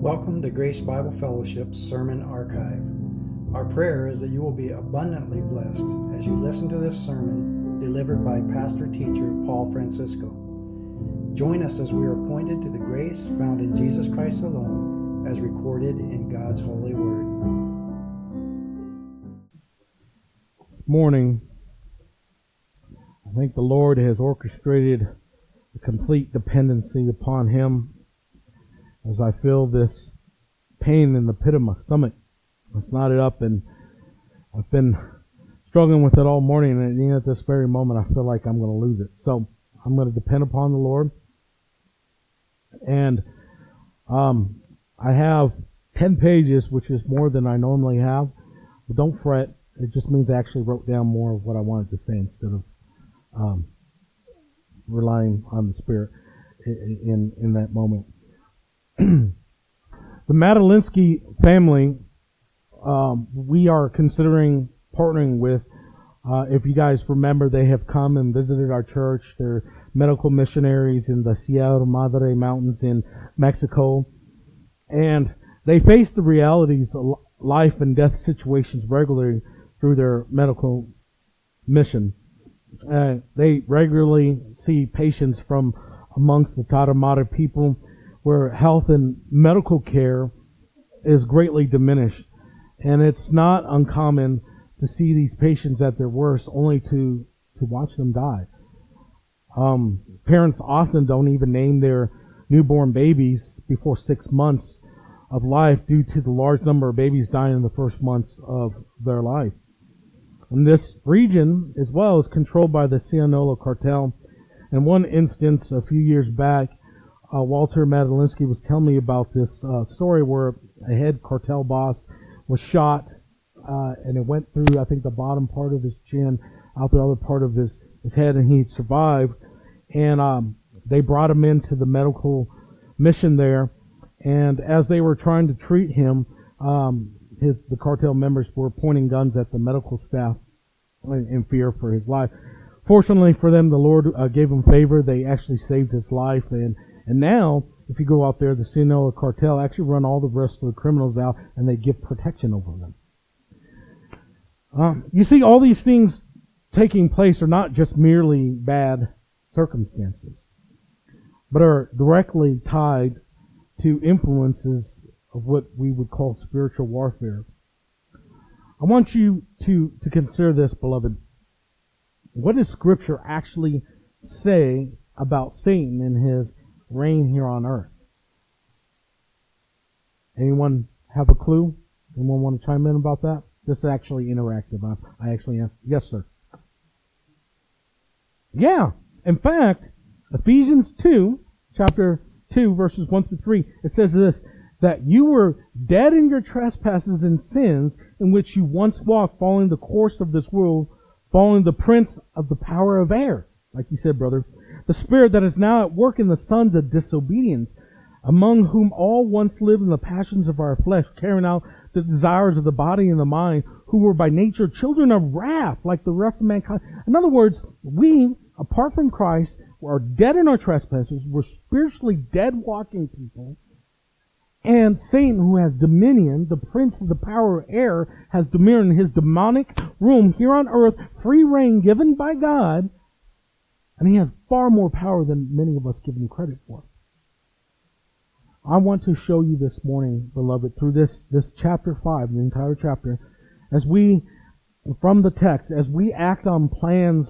Welcome to Grace Bible Fellowship's Sermon Archive. Our prayer is that you will be abundantly blessed as you listen to this sermon delivered by pastor teacher Paul Francisco. Join us as we are pointed to the grace found in Jesus Christ alone as recorded in God's holy word. Morning. I think the Lord has orchestrated a complete dependency upon Him as I feel this pain in the pit of my stomach. It's knotted up and I've been struggling with it all morning and even at this very moment I feel like I'm going to lose it. So I'm going to depend upon the Lord. And um, I have 10 pages, which is more than I normally have. But don't fret. It just means I actually wrote down more of what I wanted to say instead of um, relying on the Spirit in, in that moment. the Madalinsky family, um, we are considering partnering with. Uh, if you guys remember, they have come and visited our church. They're medical missionaries in the Sierra Madre Mountains in Mexico. And they face the realities of life and death situations regularly through their medical mission. Uh, they regularly see patients from amongst the Tarahumara people where health and medical care is greatly diminished. And it's not uncommon to see these patients at their worst only to, to watch them die. Um, parents often don't even name their newborn babies before six months of life due to the large number of babies dying in the first months of their life. And this region, as well, is controlled by the Sinaloa cartel. In one instance, a few years back, uh, Walter Madalinsky was telling me about this uh, story where a head cartel boss was shot, uh, and it went through, I think, the bottom part of his chin, out the other part of his, his head, and he survived. And um, they brought him into the medical mission there, and as they were trying to treat him, um, his, the cartel members were pointing guns at the medical staff in, in fear for his life. Fortunately for them, the Lord uh, gave him favor. They actually saved his life, and and now, if you go out there, the Sinaloa cartel actually run all the rest of the criminals out and they give protection over them. Um, you see, all these things taking place are not just merely bad circumstances, but are directly tied to influences of what we would call spiritual warfare. I want you to, to consider this, beloved. What does Scripture actually say about Satan and his reign here on earth. Anyone have a clue? Anyone want to chime in about that? This is actually interactive. I, I actually have. Yes, sir. Yeah. In fact, Ephesians 2, chapter 2, verses 1 through 3, it says this, that you were dead in your trespasses and sins in which you once walked, following the course of this world, following the prince of the power of air. Like you said, brother, the spirit that is now at work in the sons of disobedience, among whom all once lived in the passions of our flesh, carrying out the desires of the body and the mind, who were by nature children of wrath, like the rest of mankind. In other words, we, apart from Christ, are dead in our trespasses. We're spiritually dead walking people. And Satan, who has dominion, the prince of the power of air, has dominion in his demonic room here on earth, free reign given by God and he has far more power than many of us give him credit for. I want to show you this morning, beloved, through this, this chapter 5, the entire chapter, as we, from the text, as we act on plans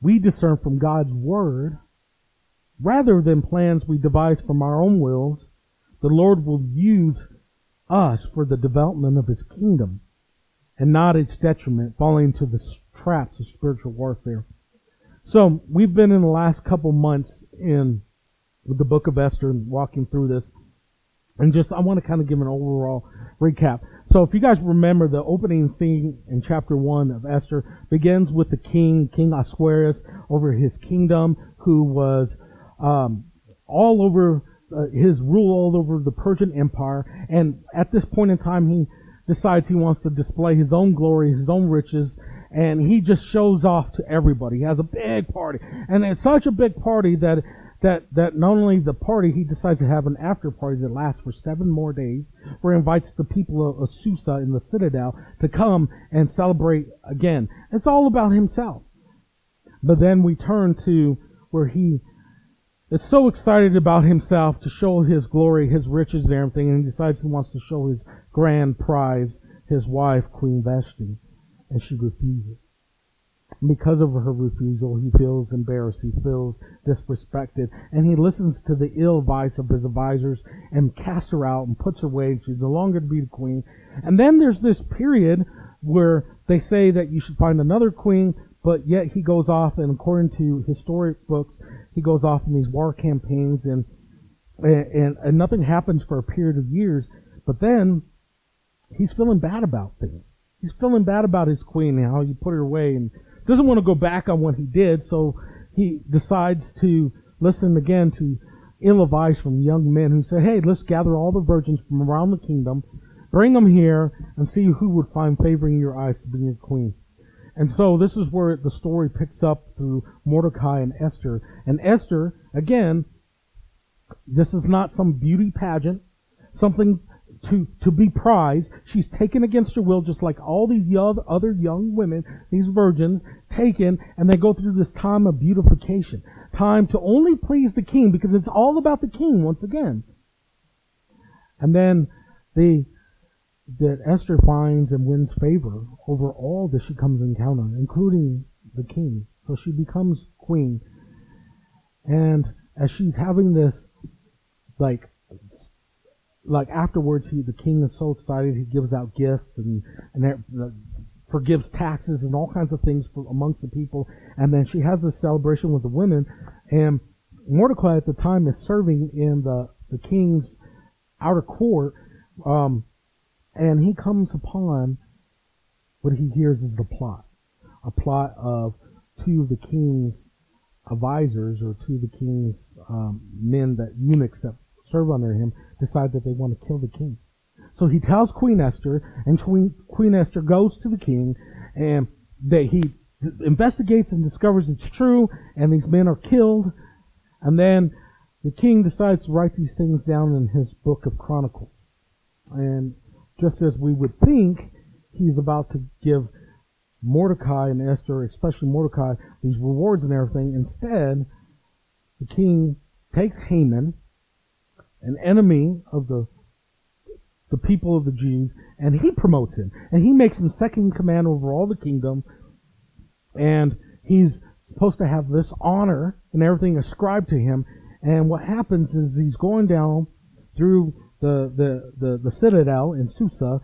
we discern from God's Word, rather than plans we devise from our own wills, the Lord will use us for the development of His kingdom and not its detriment, falling into the traps of spiritual warfare. So we've been in the last couple months in the book of Esther and walking through this. And just, I want to kind of give an overall recap. So if you guys remember, the opening scene in chapter 1 of Esther begins with the king, King Ahasuerus, over his kingdom, who was um, all over, uh, his rule all over the Persian Empire. And at this point in time, he decides he wants to display his own glory, his own riches, and he just shows off to everybody. He has a big party. And it's such a big party that that, that not only the party, he decides to have an after party that lasts for seven more days, where he invites the people of, of Susa in the citadel to come and celebrate again. It's all about himself. But then we turn to where he is so excited about himself to show his glory, his riches, and everything, and he decides he wants to show his grand prize, his wife, Queen Vashti, and she refuses. Because of her refusal, he feels embarrassed, he feels disrespected, and he listens to the ill advice of his advisors and casts her out and puts her away. and She's no longer to be the queen. And then there's this period where they say that you should find another queen, but yet he goes off, and according to historic books, he goes off in these war campaigns, and and, and nothing happens for a period of years. But then he's feeling bad about things. He's feeling bad about his queen and how he put her away, and doesn't want to go back on what he did, so he decides to listen again to ill advice from young men who say, hey, let's gather all the virgins from around the kingdom, bring them here, and see who would find favor in your eyes to be your queen. And so this is where the story picks up through Mordecai and Esther. And Esther, again, this is not some beauty pageant, something to, to be prized. She's taken against her will, just like all these young, other young women, these virgins, taken, and they go through this time of beautification. Time to only please the king, because it's all about the king once again. And then the, that Esther finds and wins favor over all that she comes encounter, including the king. So she becomes queen. And as she's having this, like, like afterwards, he the king is so excited he gives out gifts and and uh, forgives taxes and all kinds of things for, amongst the people. And then she has this celebration with the women, and Mordecai at the time is serving in the the king's outer court, um, and he comes upon what he hears is a plot, a plot of two of the king's advisors or two of the king's um, men that eunuchs that serve under him decide that they want to kill the king. So he tells Queen Esther, and Queen, Queen Esther goes to the king, and that he investigates and discovers it's true, and these men are killed, and then the king decides to write these things down in his book of Chronicles. And just as we would think, he's about to give Mordecai and Esther, especially Mordecai, these rewards and everything. Instead, the king takes Haman, an enemy of the the people of the Jews, and he promotes him, and he makes him second in command over all the kingdom, and he's supposed to have this honor and everything ascribed to him. And what happens is he's going down through the the the, the citadel in Susa.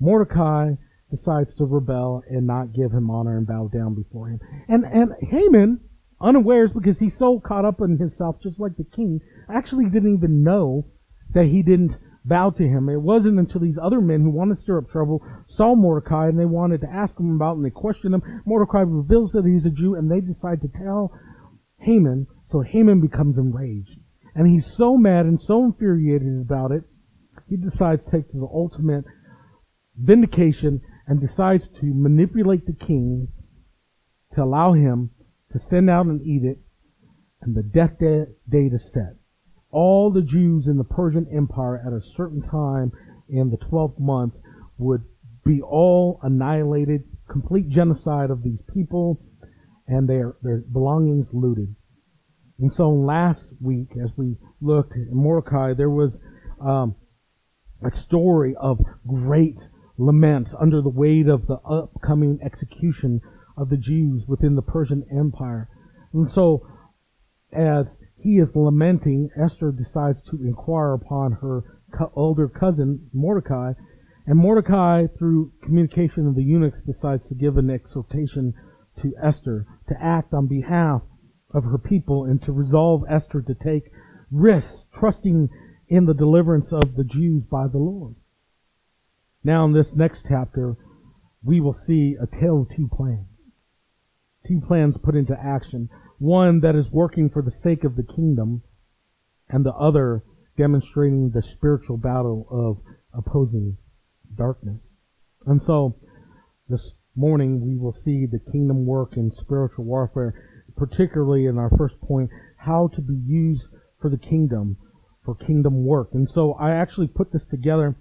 Mordecai decides to rebel and not give him honor and bow down before him. And and Haman, unawares because he's so caught up in himself, just like the king, actually didn't even know that he didn't bow to him. It wasn't until these other men who wanted to stir up trouble saw Mordecai and they wanted to ask him about and they questioned him. Mordecai reveals that he's a Jew and they decide to tell Haman, so Haman becomes enraged. And he's so mad and so infuriated about it, he decides to take the ultimate vindication and decides to manipulate the king to allow him to send out an edict and the death day to set all the Jews in the Persian Empire at a certain time in the 12th month would be all annihilated, complete genocide of these people, and their, their belongings looted. And so last week, as we looked at Mordecai, there was um, a story of great lament under the weight of the upcoming execution of the Jews within the Persian Empire. And so, as he is lamenting, Esther decides to inquire upon her older cousin, Mordecai, and Mordecai, through communication of the eunuchs, decides to give an exhortation to Esther to act on behalf of her people and to resolve Esther to take risks, trusting in the deliverance of the Jews by the Lord. Now, in this next chapter, we will see a tale of two plans. Two plans put into action one that is working for the sake of the kingdom, and the other demonstrating the spiritual battle of opposing darkness. And so, this morning we will see the kingdom work in spiritual warfare, particularly in our first point, how to be used for the kingdom, for kingdom work. And so I actually put this together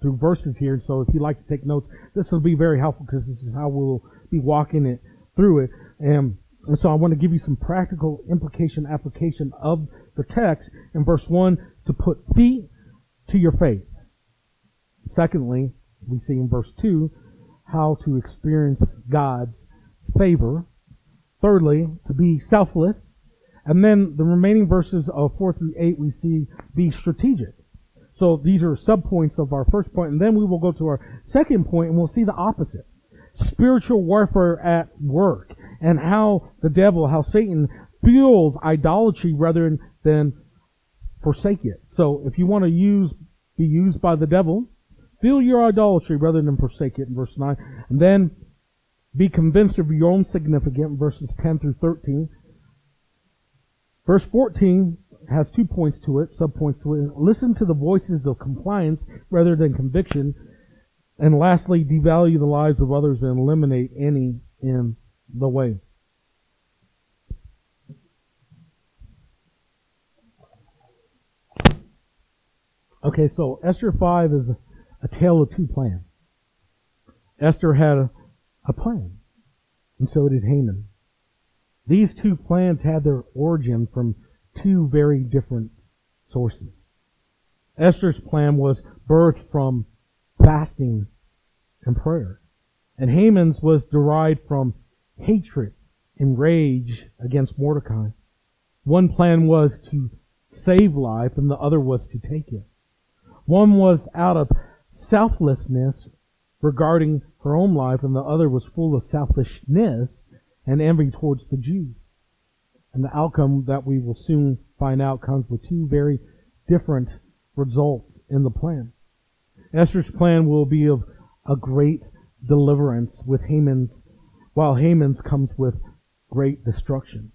through verses here. So if you'd like to take notes, this will be very helpful because this is how we'll be walking it through it. And, and so I want to give you some practical implication application of the text in verse 1 to put feet to your faith. Secondly, we see in verse 2 how to experience God's favor. Thirdly, to be selfless. And then the remaining verses of 4 through 8 we see be strategic. So these are subpoints of our first point, and then we will go to our second point and we'll see the opposite. Spiritual warfare at work and how the devil, how Satan fuels idolatry rather than forsake it. So if you want to use, be used by the devil, feel your idolatry rather than forsake it in verse 9. And then be convinced of your own significance, verses 10 through 13. Verse 14 has two points to it, subpoints to it. Listen to the voices of compliance rather than conviction. And lastly, devalue the lives of others and eliminate any in the way. Okay, so Esther 5 is a tale of two plans. Esther had a, a plan, and so did Haman. These two plans had their origin from two very different sources. Esther's plan was birthed from fasting and prayer. And Haman's was derived from hatred and rage against Mordecai. One plan was to save life and the other was to take it. One was out of selflessness regarding her own life and the other was full of selfishness and envy towards the Jews. And the outcome that we will soon find out comes with two very different results in the plan. Esther's plan will be of a great deliverance with Haman's, while Haman's comes with great destruction.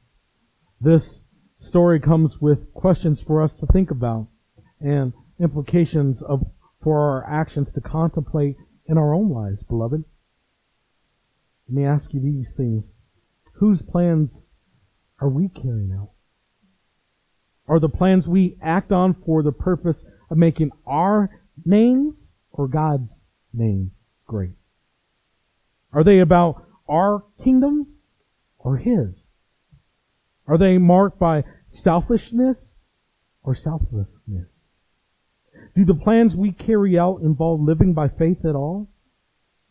This story comes with questions for us to think about and implications of for our actions to contemplate in our own lives, beloved. Let me ask you these things. Whose plans are we carrying out? Are the plans we act on for the purpose of making our names or God's name great? Are they about our kingdom or His? Are they marked by selfishness or selflessness? Do the plans we carry out involve living by faith at all?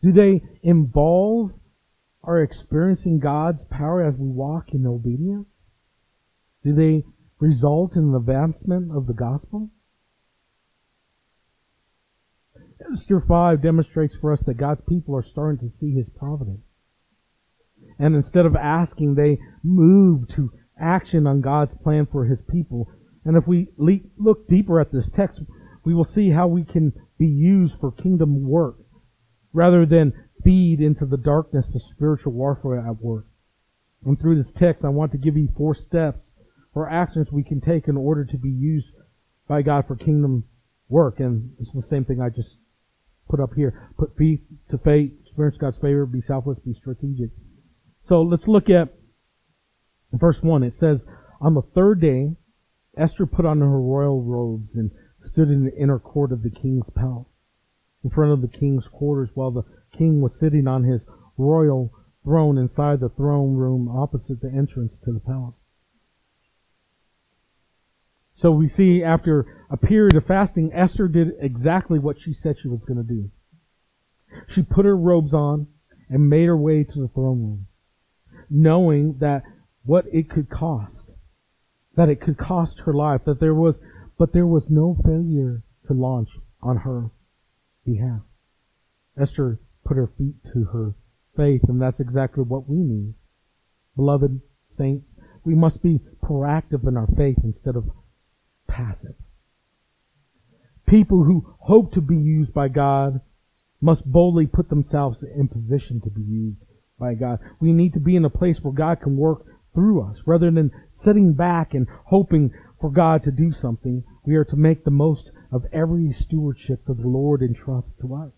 Do they involve our experiencing God's power as we walk in obedience? Do they result in the advancement of the gospel? Esther 5 demonstrates for us that God's people are starting to see his providence. And instead of asking, they move to action on God's plan for his people. And if we look deeper at this text, we will see how we can be used for kingdom work rather than feed into the darkness of spiritual warfare at work. And through this text, I want to give you four steps or actions we can take in order to be used by God for kingdom work. And it's the same thing I just put up here. Put faith to faith, experience God's favor, be selfless, be strategic. So let's look at verse 1. It says, On the third day, Esther put on her royal robes and stood in the inner court of the king's palace, in front of the king's quarters, while the king was sitting on his royal throne inside the throne room opposite the entrance to the palace. So we see after a period of fasting, Esther did exactly what she said she was going to do. She put her robes on and made her way to the throne room, knowing that what it could cost, that it could cost her life, that there was, but there was no failure to launch on her behalf. Esther put her feet to her faith, and that's exactly what we need. Beloved saints, we must be proactive in our faith instead of passive. People who hope to be used by God must boldly put themselves in position to be used by God. We need to be in a place where God can work through us rather than sitting back and hoping for God to do something. We are to make the most of every stewardship that the Lord entrusts to us.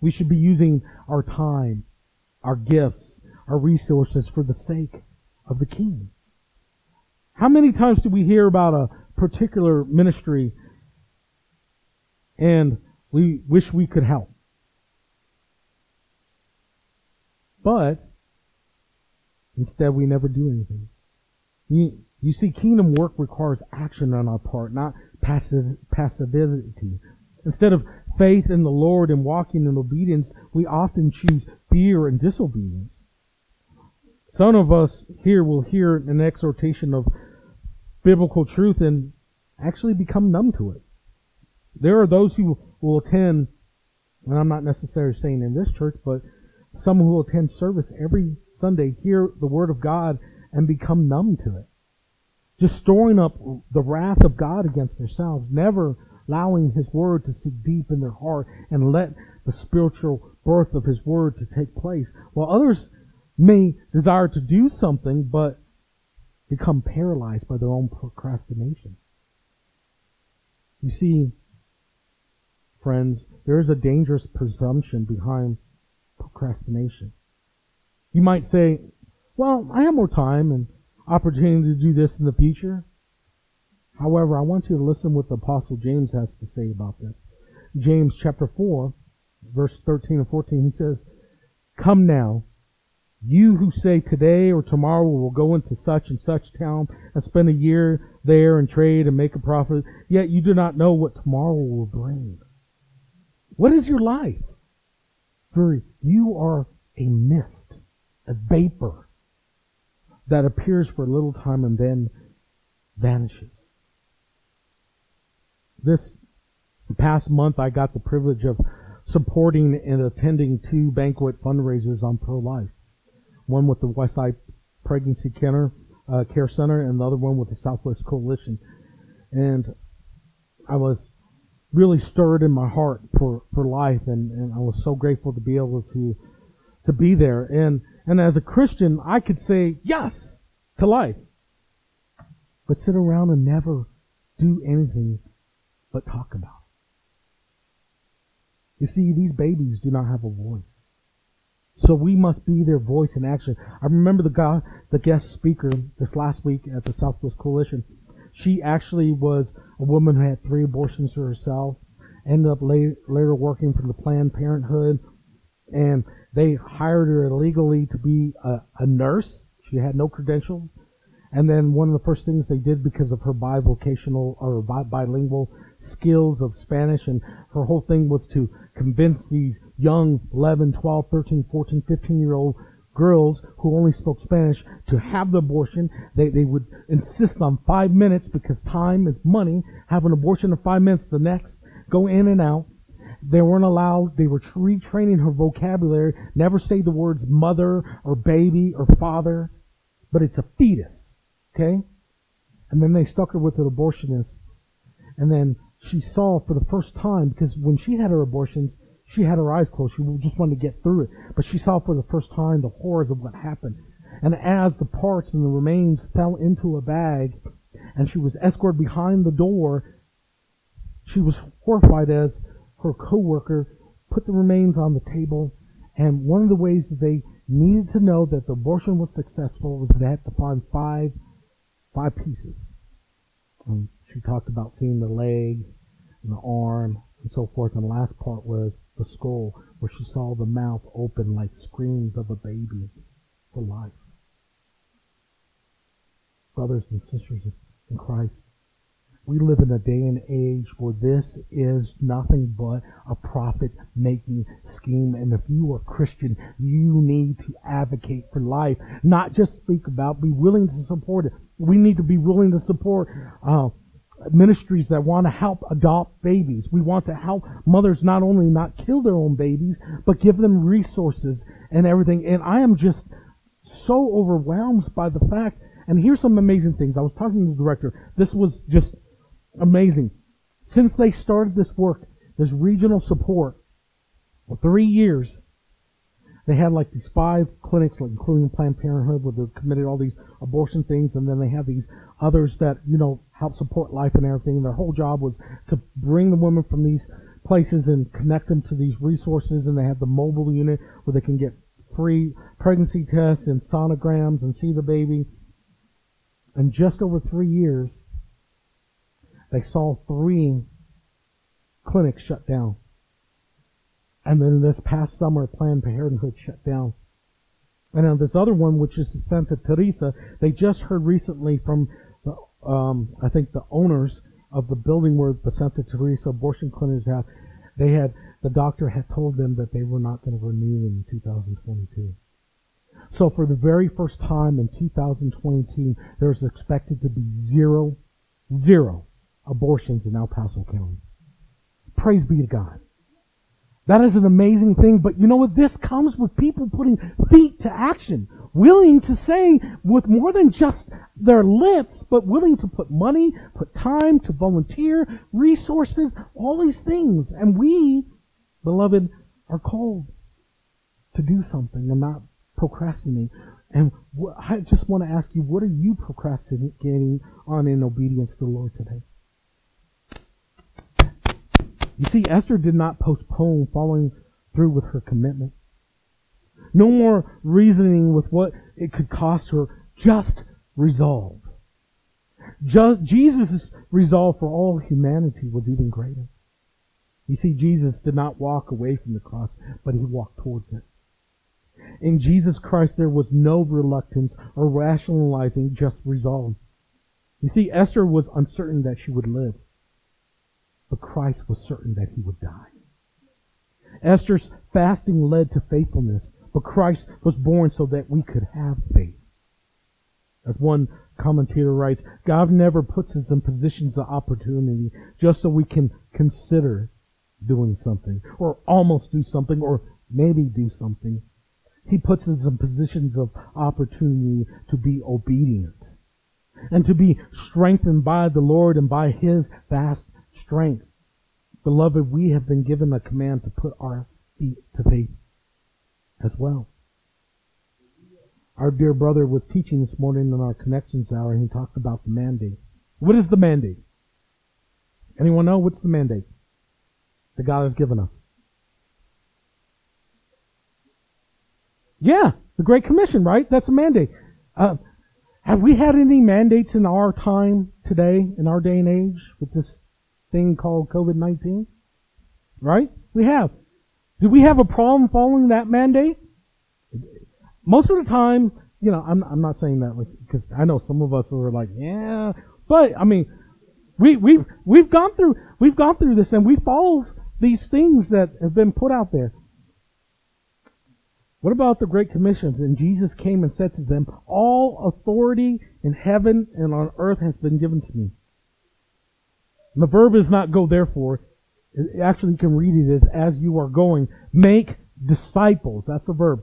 We should be using our time, our gifts, our resources for the sake of the King. How many times do we hear about a particular ministry and we wish we could help? But instead we never do anything. You, you see, kingdom work requires action on our part, not passive, passivity. Instead of faith in the Lord and walking in obedience, we often choose fear and disobedience. Some of us here will hear an exhortation of biblical truth and actually become numb to it. There are those who will attend, and I'm not necessarily saying in this church, but some who will attend service every Sunday, hear the Word of God, and become numb to it. Just storing up the wrath of God against themselves, never allowing His Word to sink deep in their heart and let the spiritual birth of His Word to take place. While others may desire to do something, but become paralyzed by their own procrastination. You see, friends, there is a dangerous presumption behind procrastination. You might say, well, I have more time and opportunity to do this in the future. However, I want you to listen what the apostle James has to say about this. James chapter 4, verse 13 and 14, he says, Come now, you who say today or tomorrow we'll go into such and such town and spend a year there and trade and make a profit, yet you do not know what tomorrow will bring. What is your life? For you are a mist, a vapor that appears for a little time and then vanishes. This past month, I got the privilege of supporting and attending two banquet fundraisers on pro-life. One with the Westside Pregnancy Care, uh, Care Center and the other one with the Southwest Coalition. And I was really stirred in my heart for, for life and, and I was so grateful to be able to to be there. And and as a Christian I could say yes to life. But sit around and never do anything but talk about. You see, these babies do not have a voice. So we must be their voice in action. I remember the guy, the guest speaker this last week at the Southwest Coalition. She actually was a woman who had three abortions for herself. Ended up later, working for the Planned Parenthood, and they hired her illegally to be a, a nurse. She had no credentials. And then one of the first things they did because of her bivocational or bilingual skills of Spanish and her whole thing was to convince these young 11, 12, 13, 14, 15 year old girls who only spoke Spanish to have the abortion. They, they would insist on five minutes because time is money. Have an abortion in five minutes, the next, go in and out. They weren't allowed, they were retraining her vocabulary, never say the words mother or baby or father, but it's a fetus. Okay? And then they stuck her with an abortionist. And then she saw for the first time, because when she had her abortions, she had her eyes closed. She just wanted to get through it. But she saw for the first time the horrors of what happened. And as the parts and the remains fell into a bag, and she was escorted behind the door, she was horrified as her coworker put the remains on the table. And one of the ways that they needed to know that the abortion was successful was had to find five, five pieces. And she talked about seeing the leg and the arm and so forth. And the last part was the skull, where she saw the mouth open like screams of a baby for life. Brothers and sisters in Christ, we live in a day and age where this is nothing but a profit making scheme. And if you are Christian, you need to advocate for life, not just speak about, be willing to support it. We need to be willing to support uh, ministries that want to help adopt babies. We want to help mothers not only not kill their own babies, but give them resources and everything. And I am just so overwhelmed by the fact, and here's some amazing things. I was talking to the director. This was just amazing. Since they started this work, this regional support, for three years, they had like these five clinics, including Planned Parenthood, where they committed all these abortion things, and then they have these others that you know help support life and everything. Their whole job was to bring the women from these places and connect them to these resources. And they have the mobile unit where they can get free pregnancy tests and sonograms and see the baby. And just over three years, they saw three clinics shut down. And then this past summer, Planned Parenthood shut down. And then this other one, which is Santa Teresa, they just heard recently from um, I think the owners of the building where the Santa Teresa abortion clinics have, they had, the doctor had told them that they were not going to renew in 2022. So for the very first time in 2022, there's expected to be zero, zero abortions in El Paso County. Praise be to God. That is an amazing thing, but you know what? This comes with people putting feet to action, willing to say with more than just their lips, but willing to put money, put time, to volunteer, resources, all these things. And we, beloved, are called to do something and not procrastinate. And I just want to ask you, what are you procrastinating on in obedience to the Lord today? You see, Esther did not postpone following through with her commitment. No more reasoning with what it could cost her. Just resolve. Just, Jesus' resolve for all humanity was even greater. You see, Jesus did not walk away from the cross, but he walked towards it. In Jesus Christ, there was no reluctance or rationalizing, just resolve. You see, Esther was uncertain that she would live but Christ was certain that he would die. Esther's fasting led to faithfulness, Christ was born so that we could have faith. As one commentator writes, God never puts us in positions of opportunity just so we can consider doing something, or almost do something, or maybe do something. He puts us in positions of opportunity to be obedient and to be strengthened by the Lord and by His vast strength. Beloved, we have been given a command to put our feet to faith as well. Our dear brother was teaching this morning in our connections hour and he talked about the mandate. What is the mandate? Anyone know what's the mandate that God has given us? Yeah, the Great Commission, right? That's a mandate. Uh, have we had any mandates in our time today, in our day and age, with this thing called COVID-19? Right? We have. Do we have a problem following that mandate? Most of the time, you know, I'm, I'm not saying that because I know some of us are like, yeah, but I mean, we, we, we've gone through, we've gone through this and we followed these things that have been put out there. What about the Great Commission? And Jesus came and said to them, All authority in heaven and on earth has been given to me. And the verb is not go therefore. Actually you can read it as as you are going. Make disciples. That's the verb.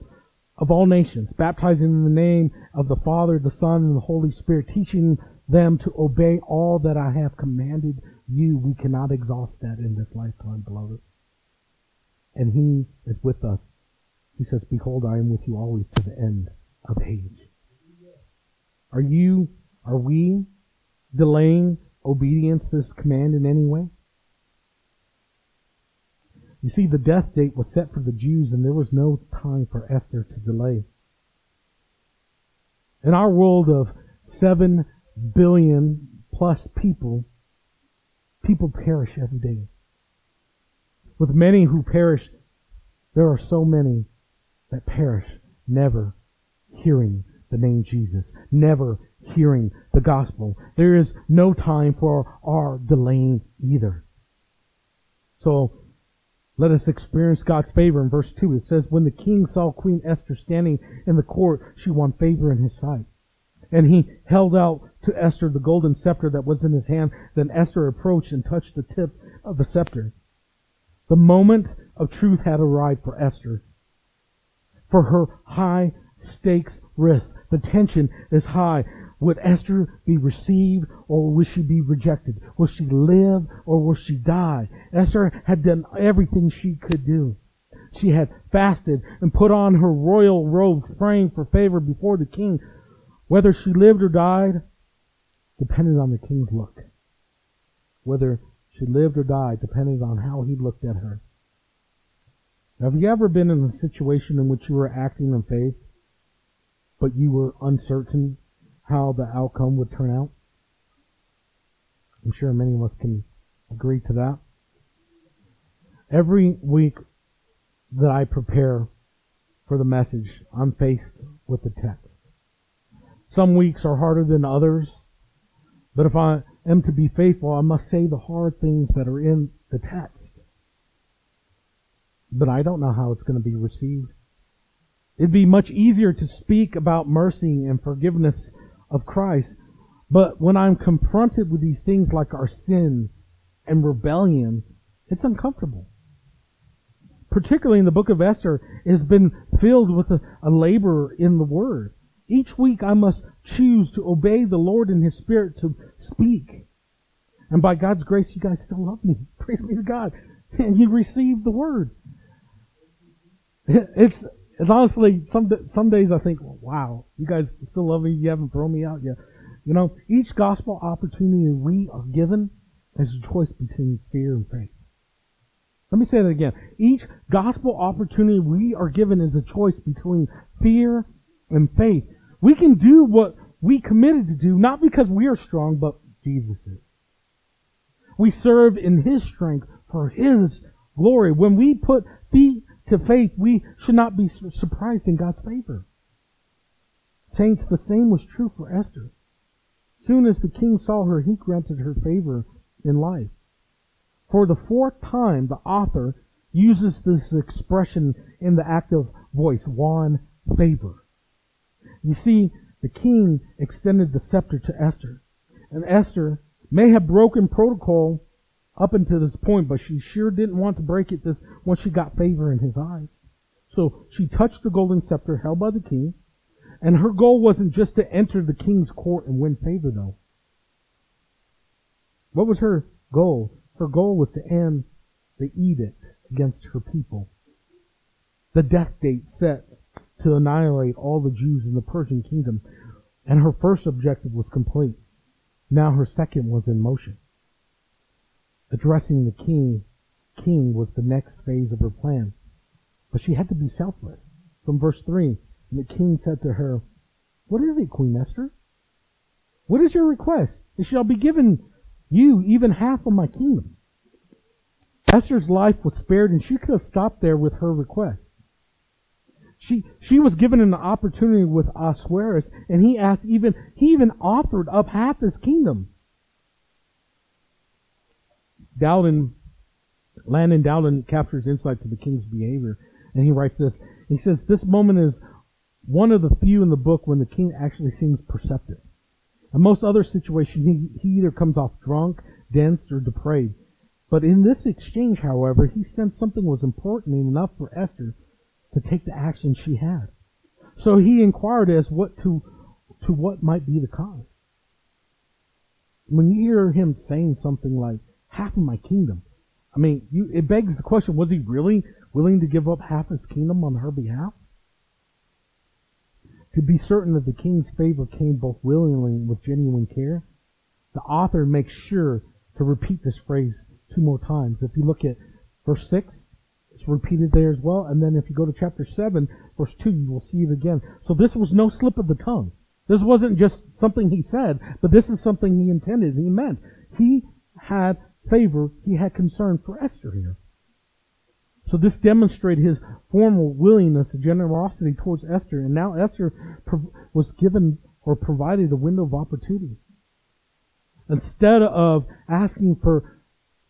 Of all nations, baptizing in the name of the Father, the Son, and the Holy Spirit, teaching them to obey all that I have commanded you. We cannot exhaust that in this lifetime, beloved. And He is with us. He says, Behold, I am with you always to the end of age. Are you, are we delaying obedience to this command in any way? You see, the death date was set for the Jews, and there was no time for Esther to delay. In our world of seven billion plus people, people perish every day. With many who perish, there are so many that perish, never hearing the name Jesus, never hearing the gospel. There is no time for our delaying either. So let us experience God's favor in verse 2. It says, When the king saw Queen Esther standing in the court, she won favor in his sight. And he held out to Esther the golden scepter that was in his hand. Then Esther approached and touched the tip of the scepter. The moment of truth had arrived for Esther. For her high stakes risk. The tension is high. Would Esther be received or would she be rejected? Will she live or will she die? Esther had done everything she could do. She had fasted and put on her royal robes, praying for favor before the king. Whether she lived or died depended on the king's look. Whether she lived or died depended on how he looked at her. Now, have you ever been in a situation in which you were acting in faith, but you were uncertain how the outcome would turn out. I'm sure many of us can agree to that. Every week that I prepare for the message, I'm faced with the text. Some weeks are harder than others, but if I am to be faithful, I must say the hard things that are in the text. But I don't know how it's going to be received. It'd be much easier to speak about mercy and forgiveness of Christ, but when I'm confronted with these things like our sin and rebellion, it's uncomfortable particularly in the book of Esther, has been filled with a, a labor in the word. Each week I must choose to obey the Lord in His Spirit to speak. And by God's grace, you guys still love me. Praise be to God. And you received the word. It's, it's honestly, some, some days I think, wow, you guys still love me. You haven't thrown me out yet. You know, each gospel opportunity we are given is a choice between fear and faith. Let me say that again. Each gospel opportunity we are given is a choice between fear and faith. We can do what we committed to do, not because we are strong, but Jesus is. We serve in His strength for His glory. When we put feet to faith, we should not be surprised in God's favor. Saints, the same was true for Esther. Soon as the king saw her, he granted her favor in life. For the fourth time, the author uses this expression in the active voice, won favor. You see, the king extended the scepter to Esther. And Esther may have broken protocol up until this point, but she sure didn't want to break it this once she got favor in his eyes. So she touched the golden scepter held by the king, and her goal wasn't just to enter the king's court and win favor though. What was her goal? Her goal was to end the edict against her people. The death date set to annihilate all the Jews in the Persian kingdom, and her first objective was complete. Now her second was in motion. Addressing the king, king was the next phase of her plan. But she had to be selfless. From verse 3, and the king said to her, What is it, Queen Esther? What is your request? It shall be given you even half of my kingdom. Esther's life was spared and she could have stopped there with her request. She, she was given an opportunity with Ahasuerus and he asked even, he even offered up half his kingdom. Dowden, Landon Dowden captures insight to the king's behavior and he writes this. He says, this moment is one of the few in the book when the king actually seems perceptive. In most other situations, he, he either comes off drunk, dense, or depraved. But in this exchange, however, he sensed something was important enough for Esther to take the action she had. So he inquired as what to to what might be the cause. When you hear him saying something like half of my kingdom, I mean, you, it begs the question: Was he really willing to give up half his kingdom on her behalf? To be certain that the king's favor came both willingly and with genuine care, the author makes sure to repeat this phrase two more times. If you look at verse 6, it's repeated there as well. And then if you go to chapter 7, verse 2, you will see it again. So this was no slip of the tongue. This wasn't just something he said, but this is something he intended, he meant. He had favor, he had concern for Esther here. So this demonstrated his formal willingness and generosity towards Esther, and now Esther was given or provided a window of opportunity. Instead of asking for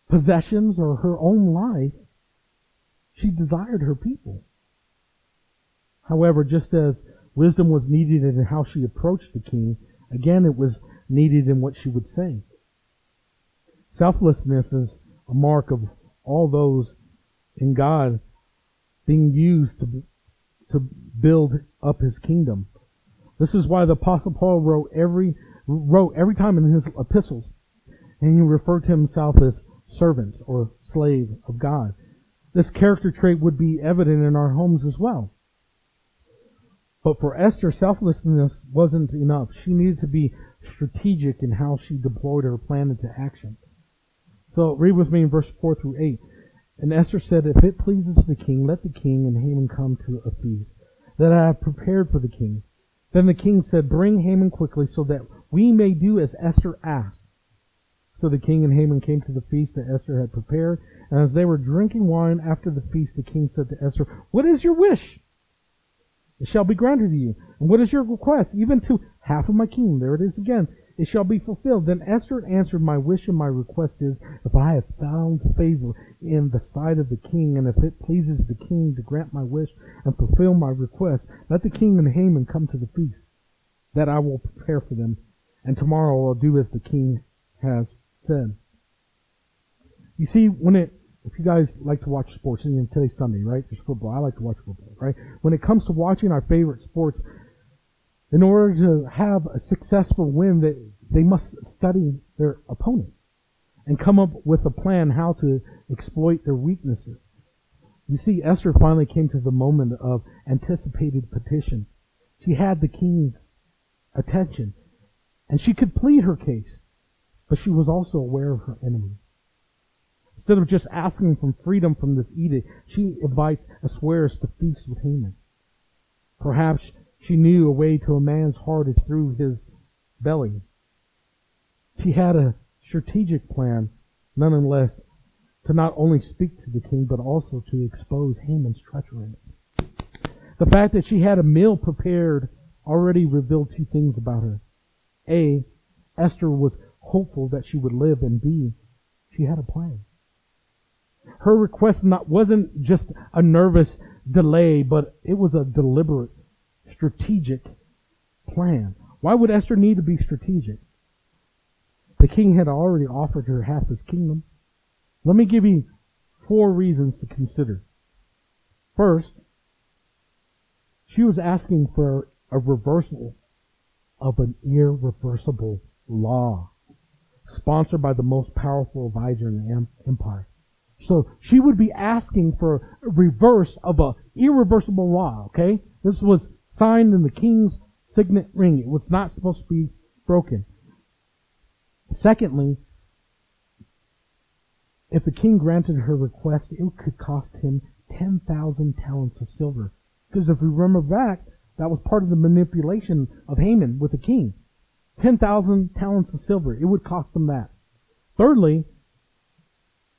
possessions or her own life, she desired her people. However, just as wisdom was needed in how she approached the king, again it was needed in what she would say. Selflessness is a mark of all those in God being used to, to build up his kingdom. This is why the apostle Paul wrote every, wrote every time in his epistles, and he referred to himself as servant or slave of God. This character trait would be evident in our homes as well. But for Esther, selflessness wasn't enough. She needed to be strategic in how she deployed her plan into action. So read with me in verse 4 through 8. And Esther said, If it pleases the king, let the king and Haman come to a feast that I have prepared for the king, Then the king said, Bring Haman quickly so that we may do as Esther asked. So the king and Haman came to the feast that Esther had prepared, and as they were drinking wine after the feast, the king said to Esther, What is your wish? It shall be granted to you. And what is your request? Even to half of my kingdom. There it is again. It shall be fulfilled. Then Esther answered, My wish and my request is, if I have found favor in the sight of the king, and if it pleases the king to grant my wish and fulfill my request, let the king and Haman come to the feast, that I will prepare for them, and tomorrow I'll do as the king has said. You see, when it, if you guys like to watch sports, and today's Sunday, right? There's football. I like to watch football, right? When it comes to watching our favorite sports, in order to have a successful win, they, they must study their opponents and come up with a plan how to exploit their weaknesses. You see, Esther finally came to the moment of anticipated petition. She had the king's attention, and she could plead her case. But she was also aware of her enemy. Instead of just asking for freedom from this edict, she invites Ahasuerus to feast with Haman. Perhaps she knew a way to a man's heart is through his belly. She had a strategic plan, nonetheless, to not only speak to the king, but also to expose Haman's treachery. The fact that she had a meal prepared already revealed two things about her. A, Esther was hopeful that she would live, and B, she had a plan. Her request not, wasn't just a nervous delay, but it was a deliberate, strategic plan. Why would Esther need to be strategic? The king had already offered her half his kingdom. Let me give you four reasons to consider. First, she was asking for a reversal of an irreversible law sponsored by the most powerful advisor in the empire. So she would be asking for a reverse of a irreversible law, okay? This was signed in the king's signet ring. It was not supposed to be broken. Secondly, if the king granted her request, it could cost him 10,000 talents of silver. Because if we remember back, that was part of the manipulation of Haman with the king. 10,000 talents of silver. It would cost him that. Thirdly,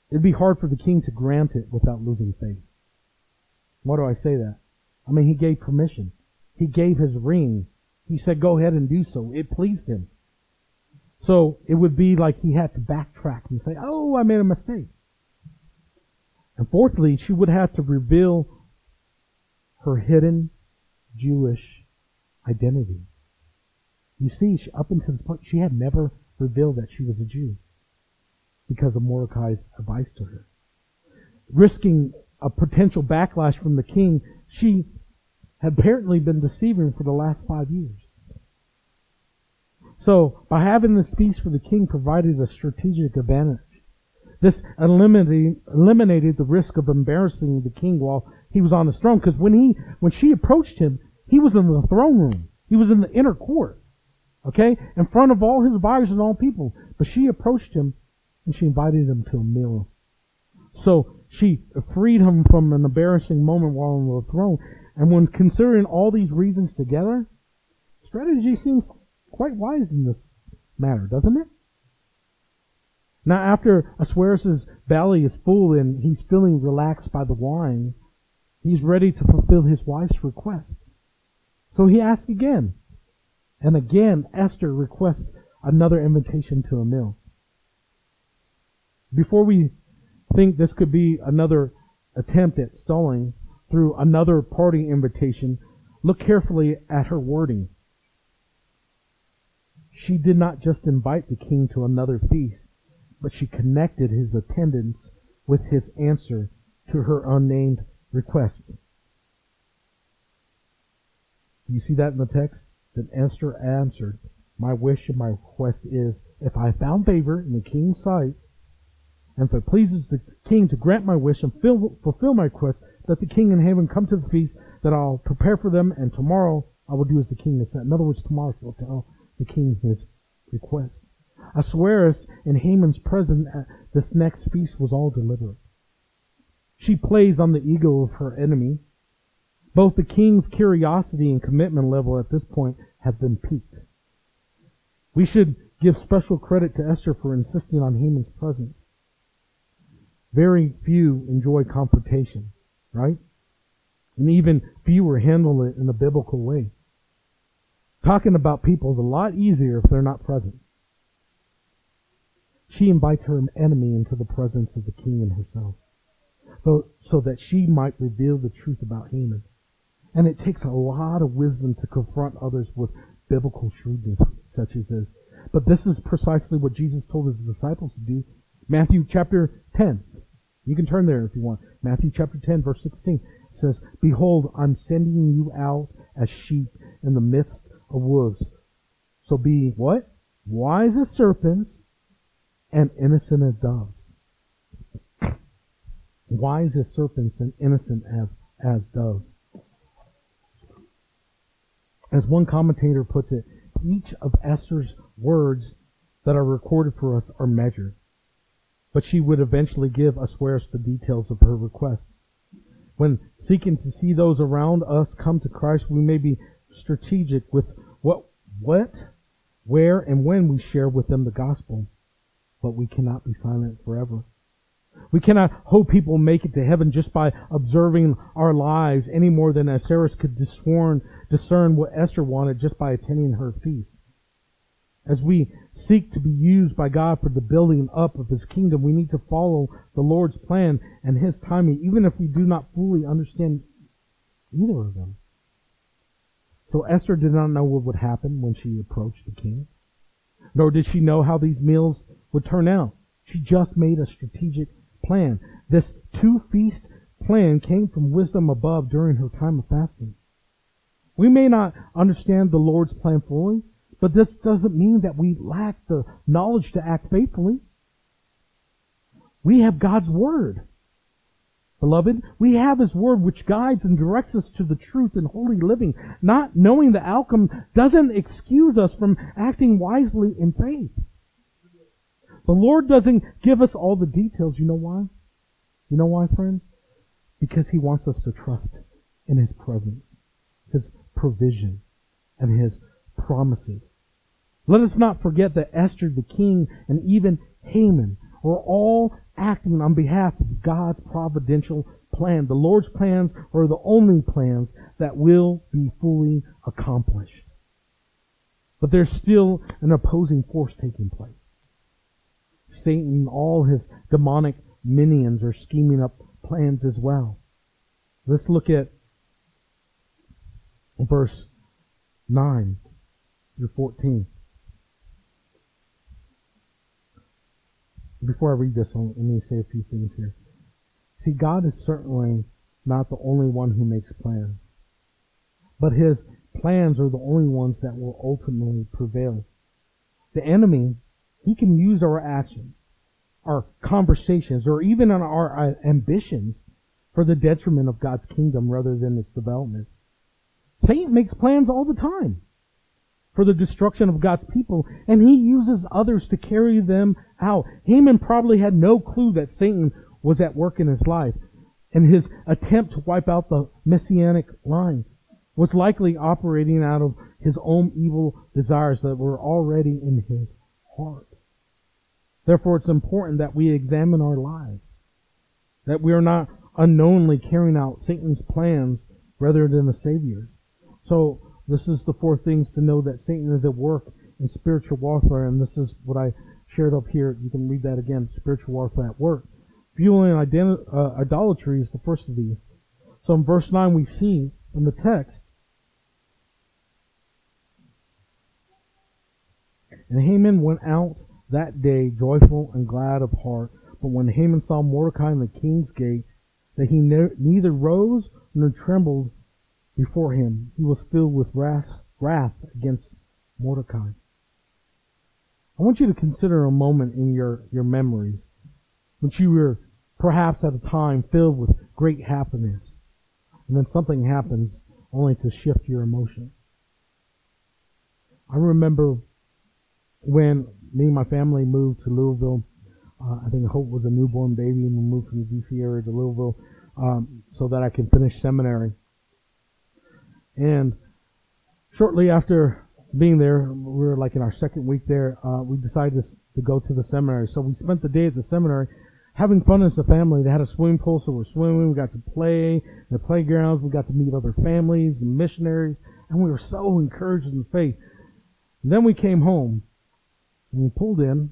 it'd be hard for the king to grant it without losing face. Why do I say that? I mean, he gave permission. He gave his ring. He said, go ahead and do so. It pleased him. So it would be like he had to backtrack and say, oh, I made a mistake. And fourthly, she would have to reveal her hidden Jewish identity. You see, she, up until this point, she had never revealed that she was a Jew because of Mordecai's advice to her. Risking a potential backlash from the king, she apparently been deceiving for the last five years. So, by having this feast for the king provided a strategic advantage. This eliminated, eliminated the risk of embarrassing the king while he was on his throne, because when he, when she approached him, he was in the throne room. He was in the inner court. Okay? In front of all his advisors and all people. But she approached him and she invited him to a meal. So she freed him from an embarrassing moment while on the throne. And when considering all these reasons together, strategy seems quite wise in this matter, doesn't it? Now, after Ahasuerus' belly is full and he's feeling relaxed by the wine, he's ready to fulfill his wife's request. So he asks again, and again, Esther requests another invitation to a meal. Before we think this could be another attempt at stalling through another party invitation, look carefully at her wording. She did not just invite the king to another feast, but she connected his attendance with his answer to her unnamed request. Do you see that in the text? Then Esther answered, My wish and my request is, if I found favor in the king's sight, and if it pleases the king to grant my wish and fulfill my request, that the king and Haman come to the feast, that I'll prepare for them, and tomorrow I will do as the king has said. In other words, tomorrow she will tell the king his request. Ahasuerus in Haman's presence at this next feast was all deliberate. She plays on the ego of her enemy Both the king's curiosity and commitment level at this point have been piqued. We should give special credit to Esther for insisting on Haman's presence. Very few enjoy confrontation, right? And even fewer handle it in a biblical way. Talking about people is a lot easier if they're not present. She invites her enemy into the presence of the king and herself, so, so that she might reveal the truth about Haman. And it takes a lot of wisdom to confront others with biblical shrewdness, such as this. But this is precisely what Jesus told his disciples to do. Matthew chapter 10. You can turn there if you want. Matthew chapter 10, verse 16 says, Behold, I'm sending you out as sheep in the midst of wolves. So be what? Wise as serpents and innocent as doves. Wise as serpents and innocent as, as doves. As one commentator puts it, each of Esther's words that are recorded for us are measured. But she would eventually give Ahasuerus the details of her request. When seeking to see those around us come to Christ, we may be strategic with what, what, where, and when we share with them the gospel. But we cannot be silent forever. We cannot hope people make it to heaven just by observing our lives any more than Ahasuerus could discern what Esther wanted just by attending her feast. As we seek to be used by God for the building up of His kingdom, we need to follow the Lord's plan and His timing, even if we do not fully understand either of them. So Esther did not know what would happen when she approached the king, nor did she know how these meals would turn out. She just made a strategic plan. This two feast plan came from wisdom above during her time of fasting. We may not understand the Lord's plan fully, but this doesn't mean that we lack the knowledge to act faithfully. We have God's Word. Beloved, we have His Word which guides and directs us to the truth and holy living. Not knowing the outcome doesn't excuse us from acting wisely in faith. The Lord doesn't give us all the details. You know why? You know why, friends? Because He wants us to trust in His presence, His provision, and His promises. Let us not forget that Esther, the king, and even Haman were all acting on behalf of God's providential plan. The Lord's plans are the only plans that will be fully accomplished. But there's still an opposing force taking place. Satan and all his demonic minions are scheming up plans as well. Let's look at verse 9 through 14. Before I read this, let me say a few things here. See, God is certainly not the only one who makes plans, but His plans are the only ones that will ultimately prevail. The enemy, he can use our actions, our conversations, or even our uh, ambitions for the detriment of God's kingdom rather than its development. Satan makes plans all the time for the destruction of God's people, and he uses others to carry them out. Haman probably had no clue that Satan was at work in his life, and his attempt to wipe out the messianic line was likely operating out of his own evil desires that were already in his heart. Therefore, it's important that we examine our lives, that we are not unknowingly carrying out Satan's plans rather than the Savior's. So, this is the four things to know that Satan is at work in spiritual warfare, and this is what I shared up here. You can read that again. Spiritual warfare at work. Fueling uh, idolatry is the first of these. So in verse 9 we see in the text, And Haman went out that day joyful and glad of heart. But when Haman saw Mordecai in the king's gate, that he ne- neither rose nor trembled before him, he was filled with wrath, wrath against Mordecai. I want you to consider a moment in your, your memories when you were perhaps at a time filled with great happiness, and then something happens only to shift your emotion. I remember when me and my family moved to Louisville. Uh, I think Hope was a newborn baby, and we moved from the D.C. area to Louisville um, so that I could finish seminary. And shortly after being there, we were like in our second week there, uh, we decided to go to the seminary. So we spent the day at the seminary having fun as a family. They had a swimming pool, so we're swimming. We got to play in the playgrounds. We got to meet other families and missionaries, and we were so encouraged in faith. And then we came home, and we pulled in,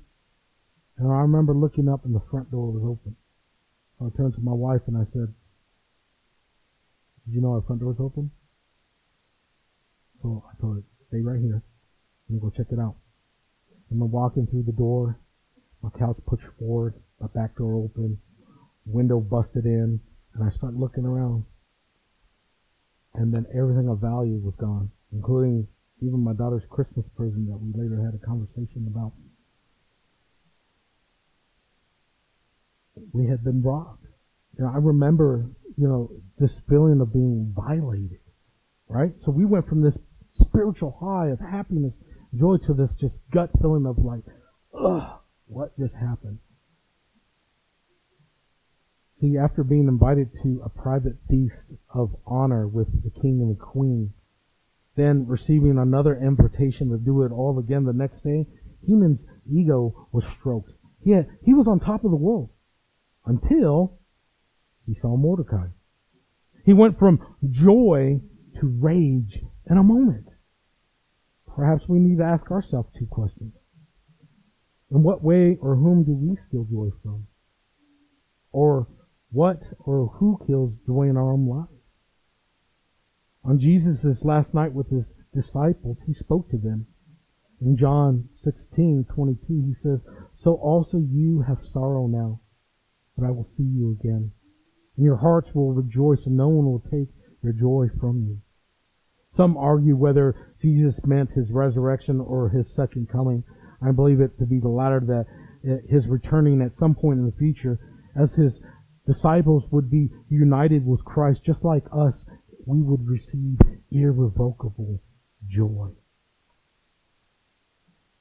and I remember looking up, and the front door was open. So I turned to my wife and I said, "Did you know our front door's open?" So I told her, "Stay right here. and go check it out." We're walking through the door. My couch pushed forward my back door open, window busted in, and I start looking around. And then everything of value was gone, including even my daughter's Christmas present that we later had a conversation about. We had been robbed. You know, I remember, you know, this feeling of being violated, right? So we went from this spiritual high of happiness, joy to this just gut feeling of like, ugh, what just happened? See, after being invited to a private feast of honor with the king and the queen, then receiving another invitation to do it all again the next day, Haman's ego was stroked. He, had, he was on top of the world until he saw Mordecai. He went from joy to rage in a moment. Perhaps we need to ask ourselves two questions. In what way or whom do we steal joy from? Or what or who kills joy in our own lives? On Jesus' last night with his disciples, he spoke to them. In John 16, 22, he says, So also you have sorrow now, but I will see you again. And your hearts will rejoice, and no one will take your joy from you. Some argue whether Jesus meant his resurrection or his second coming. I believe it to be the latter, that uh, his returning at some point in the future as his disciples would be united with Christ, just like us, we would receive irrevocable joy.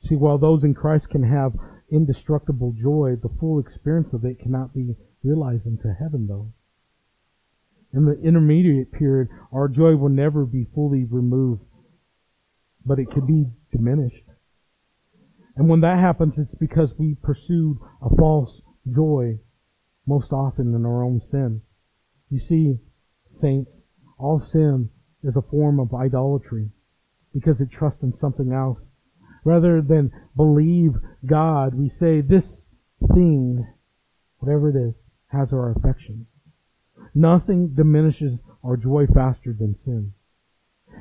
See, while those in Christ can have indestructible joy, the full experience of it cannot be realized into heaven, though. In the intermediate period, our joy will never be fully removed, but it can be diminished. And when that happens, it's because we pursued a false joy most often in our own sin. You see, saints, all sin is a form of idolatry because it trusts in something else. Rather than believe God, we say this thing, whatever it is, has our affections. Nothing diminishes our joy faster than sin.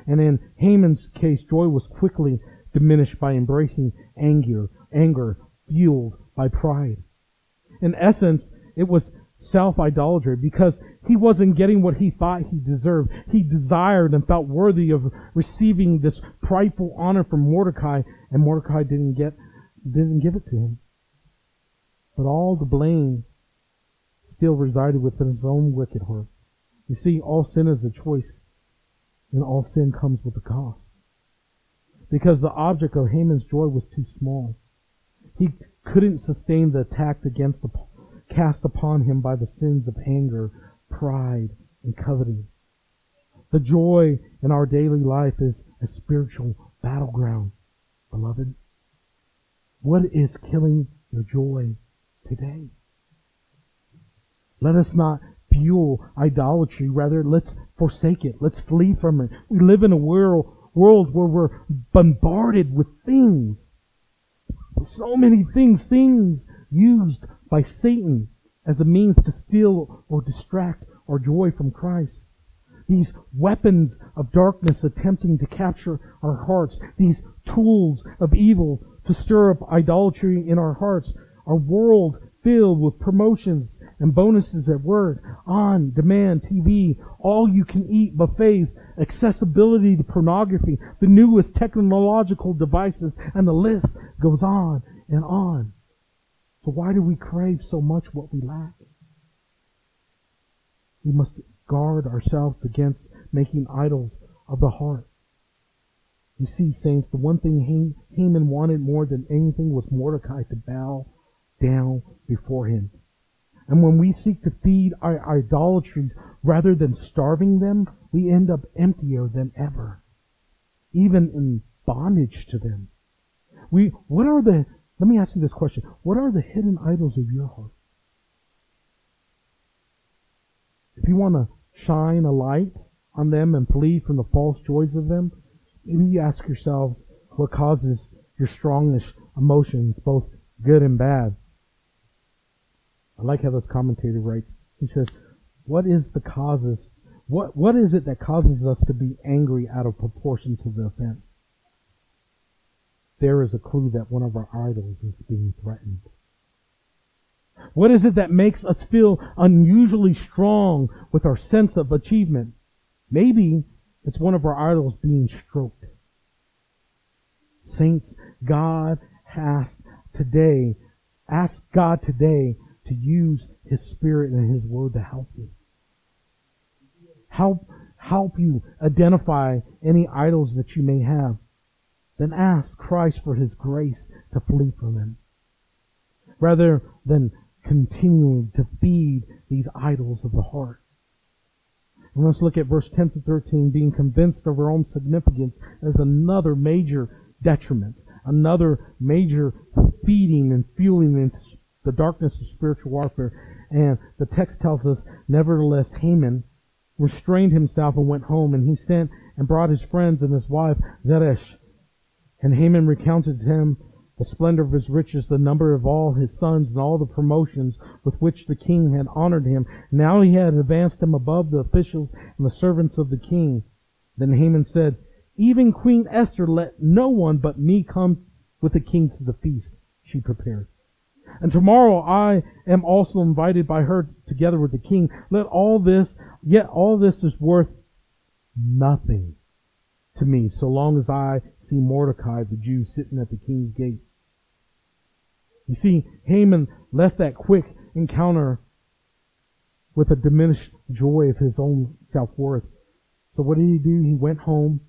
And in Haman's case, joy was quickly diminished by embracing anger, anger fueled by pride. In essence, it was self-idolatry because he wasn't getting what he thought he deserved. He desired and felt worthy of receiving this prideful honor from Mordecai, and Mordecai didn't get, didn't give it to him. But all the blame still resided within his own wicked heart. You see, all sin is a choice, and all sin comes with a cost. Because the object of Haman's joy was too small. He couldn't sustain the attack against cast upon him by the sins of anger, pride, and coveting. The joy in our daily life is a spiritual battleground, beloved. What is killing your joy today? Let us not fuel idolatry. Rather, let's forsake it. Let's flee from it. We live in a world, world where we're bombarded with things. So many things, things used by Satan as a means to steal or distract our joy from Christ. These weapons of darkness attempting to capture our hearts, these tools of evil to stir up idolatry in our hearts, our world filled with promotions and bonuses at work, on demand TV, all you can eat buffets, accessibility to pornography, the newest technological devices, and the list goes on and on. So why do we crave so much what we lack? We must guard ourselves against making idols of the heart. You see, saints, the one thing Haman wanted more than anything was Mordecai to bow down before him. And when we seek to feed our idolatries Rather than starving them, we end up emptier than ever, even in bondage to them. We, what are the, let me ask you this question. What are the hidden idols of your heart? If you want to shine a light on them and flee from the false joys of them, maybe you ask yourselves what causes your strongest emotions, both good and bad. I like how this commentator writes. He says, what is the causes? What, what is it that causes us to be angry out of proportion to the offense? There is a clue that one of our idols is being threatened. What is it that makes us feel unusually strong with our sense of achievement? Maybe it's one of our idols being stroked. Saints, God has today, ask God today to use His Spirit and His Word to help you. Help, help you identify any idols that you may have. Then ask Christ for His grace to flee from them. Rather than continuing to feed these idols of the heart. And let's look at verse 10 to 13. Being convinced of our own significance as another major detriment, another major feeding and fueling into the darkness of spiritual warfare. And the text tells us, nevertheless, Haman restrained himself and went home, and he sent and brought his friends and his wife Zeresh. And Haman recounted to him the splendor of his riches, the number of all his sons, and all the promotions with which the king had honored him. Now he had advanced him above the officials and the servants of the king. Then Haman said, Even Queen Esther let no one but me come with the king to the feast she prepared. And tomorrow I am also invited by her together with the king. Let all this, yet all this is worth nothing to me so long as I see Mordecai the Jew sitting at the king's gate. You see, Haman left that quick encounter with a diminished joy of his own self-worth. So what did he do? He went home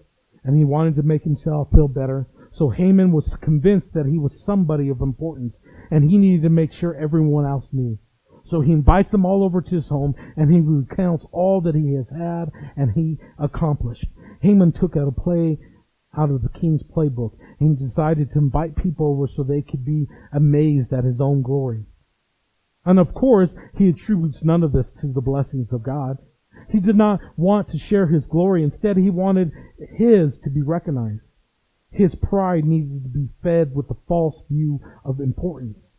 and he wanted to make himself feel better. So Haman was convinced that he was somebody of importance and he needed to make sure everyone else knew. So he invites them all over to his home and he recounts all that he has had and he accomplished. Haman took out a play out of the king's playbook and decided to invite people over so they could be amazed at his own glory. And of course, he attributes none of this to the blessings of God. He did not want to share his glory. Instead, he wanted his to be recognized. His pride needed to be fed with a false view of importance.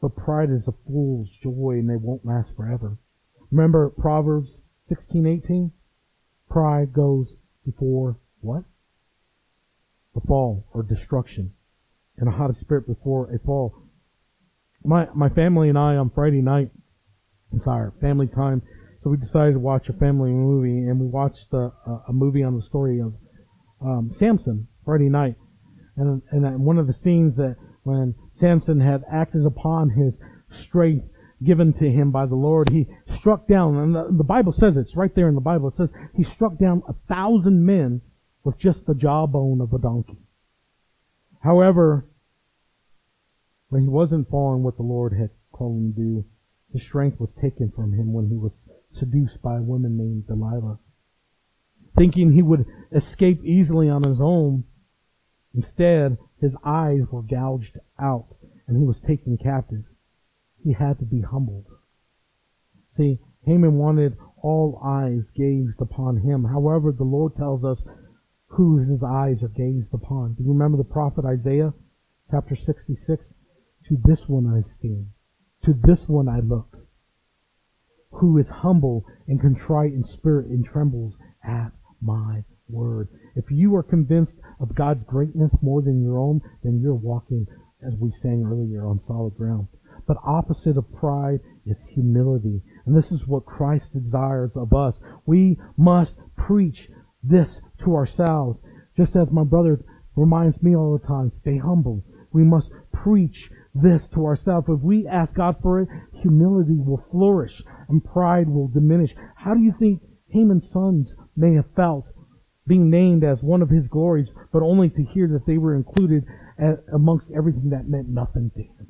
But pride is a fool's joy and they won't last forever. Remember Proverbs 16:18? Pride goes before what? A fall or destruction. And a haughty spirit before a fall. My my family and I on Friday night, it's our family time, so we decided to watch a family movie, and we watched a, a movie on the story of um, Samson Friday night, and and one of the scenes that when Samson had acted upon his strength given to him by the Lord, he struck down, and the, the Bible says it's right there in the Bible. It says he struck down a thousand men with just the jawbone of a donkey. However, when he wasn't following what the Lord had called him to do, his strength was taken from him when he was seduced by a woman named Delilah. Thinking he would escape easily on his own, instead, his eyes were gouged out and he was taken captive. He had to be humbled. See, Haman wanted all eyes gazed upon him. However, the Lord tells us whose his eyes are gazed upon. Do you remember the prophet Isaiah, chapter 66? To this one I esteem, To this one I look. Who is humble and contrite in spirit and trembles at my word. If you are convinced of God's greatness more than your own, then you're walking, as we sang earlier, on solid ground. But opposite of pride is humility. And this is what Christ desires of us. We must preach this to ourselves. Just as my brother reminds me all the time, stay humble. We must preach this to ourselves. If we ask God for it, humility will flourish and pride will diminish. How do you think Haman's sons may have felt being named as one of his glories, but only to hear that they were included amongst everything that meant nothing to him?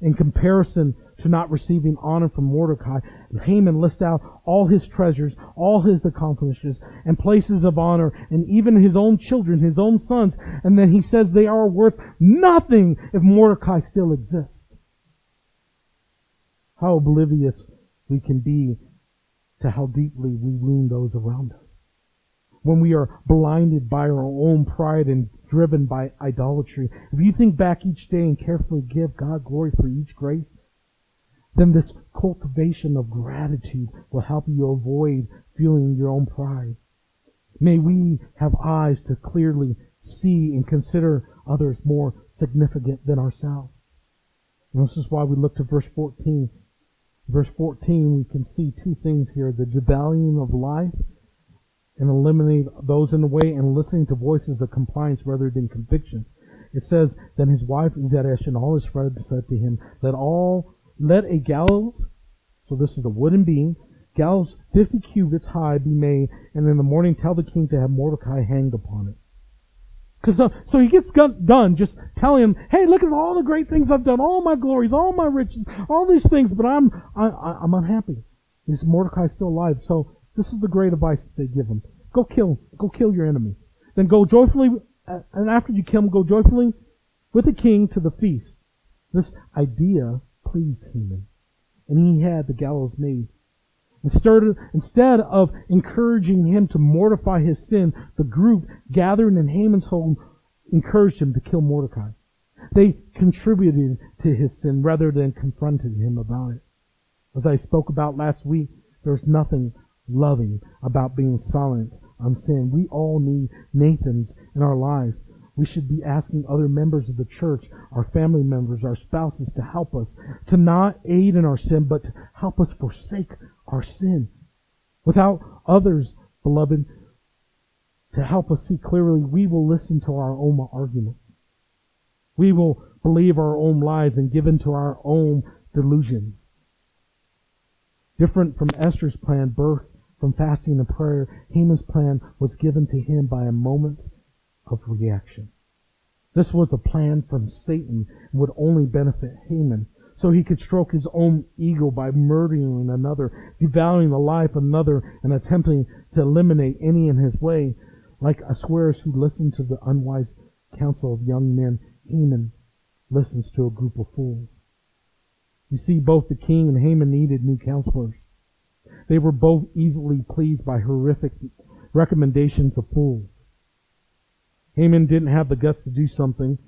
in comparison to not receiving honor from Mordecai, Haman lists out all his treasures, all his accomplishments, and places of honor, and even his own children, his own sons, and then he says they are worth nothing if Mordecai still exists. How oblivious we can be to how deeply we wound those around us. When we are blinded by our own pride and driven by idolatry. If you think back each day and carefully give God glory for each grace, then this cultivation of gratitude will help you avoid feeling your own pride. May we have eyes to clearly see and consider others more significant than ourselves. And this is why we look to verse 14. Verse 14, we can see two things here the devaluing of life and eliminate those in the way and listening to voices of compliance rather than conviction. It says, Then his wife Zeresh and all his friends said to him, Let all let a gallows, so this is a wooden beam, gallows fifty cubits high be made, and in the morning tell the king to have Mordecai hanged upon it. Cause, uh, so he gets done just telling him, hey, look at all the great things I've done, all my glories, all my riches, all these things, but I'm, I, I'm unhappy. Is Mordecai still alive? So this is the great advice that they give him. Go kill, go kill your enemy. Then go joyfully, uh, and after you kill him, go joyfully with the king to the feast. This idea pleased Haman. And he had the gallows made. Instead of encouraging him to mortify his sin, the group gathered in Haman's home encouraged him to kill Mordecai. They contributed to his sin rather than confronted him about it. As I spoke about last week, there's nothing loving about being silent on sin. We all need Nathans in our lives we should be asking other members of the church, our family members, our spouses to help us, to not aid in our sin, but to help us forsake our sin. Without others, beloved, to help us see clearly, we will listen to our own arguments. We will believe our own lies and give in to our own delusions. Different from Esther's plan, birth from fasting and prayer, Haman's plan was given to him by a moment of reaction. This was a plan from Satan and would only benefit Haman, so he could stroke his own ego by murdering another, devaluing the life of another, and attempting to eliminate any in his way. Like Ahasuerus who listened to the unwise counsel of young men, Haman listens to a group of fools. You see, both the king and Haman needed new counselors. They were both easily pleased by horrific recommendations of fools. Haman didn't have the guts to do something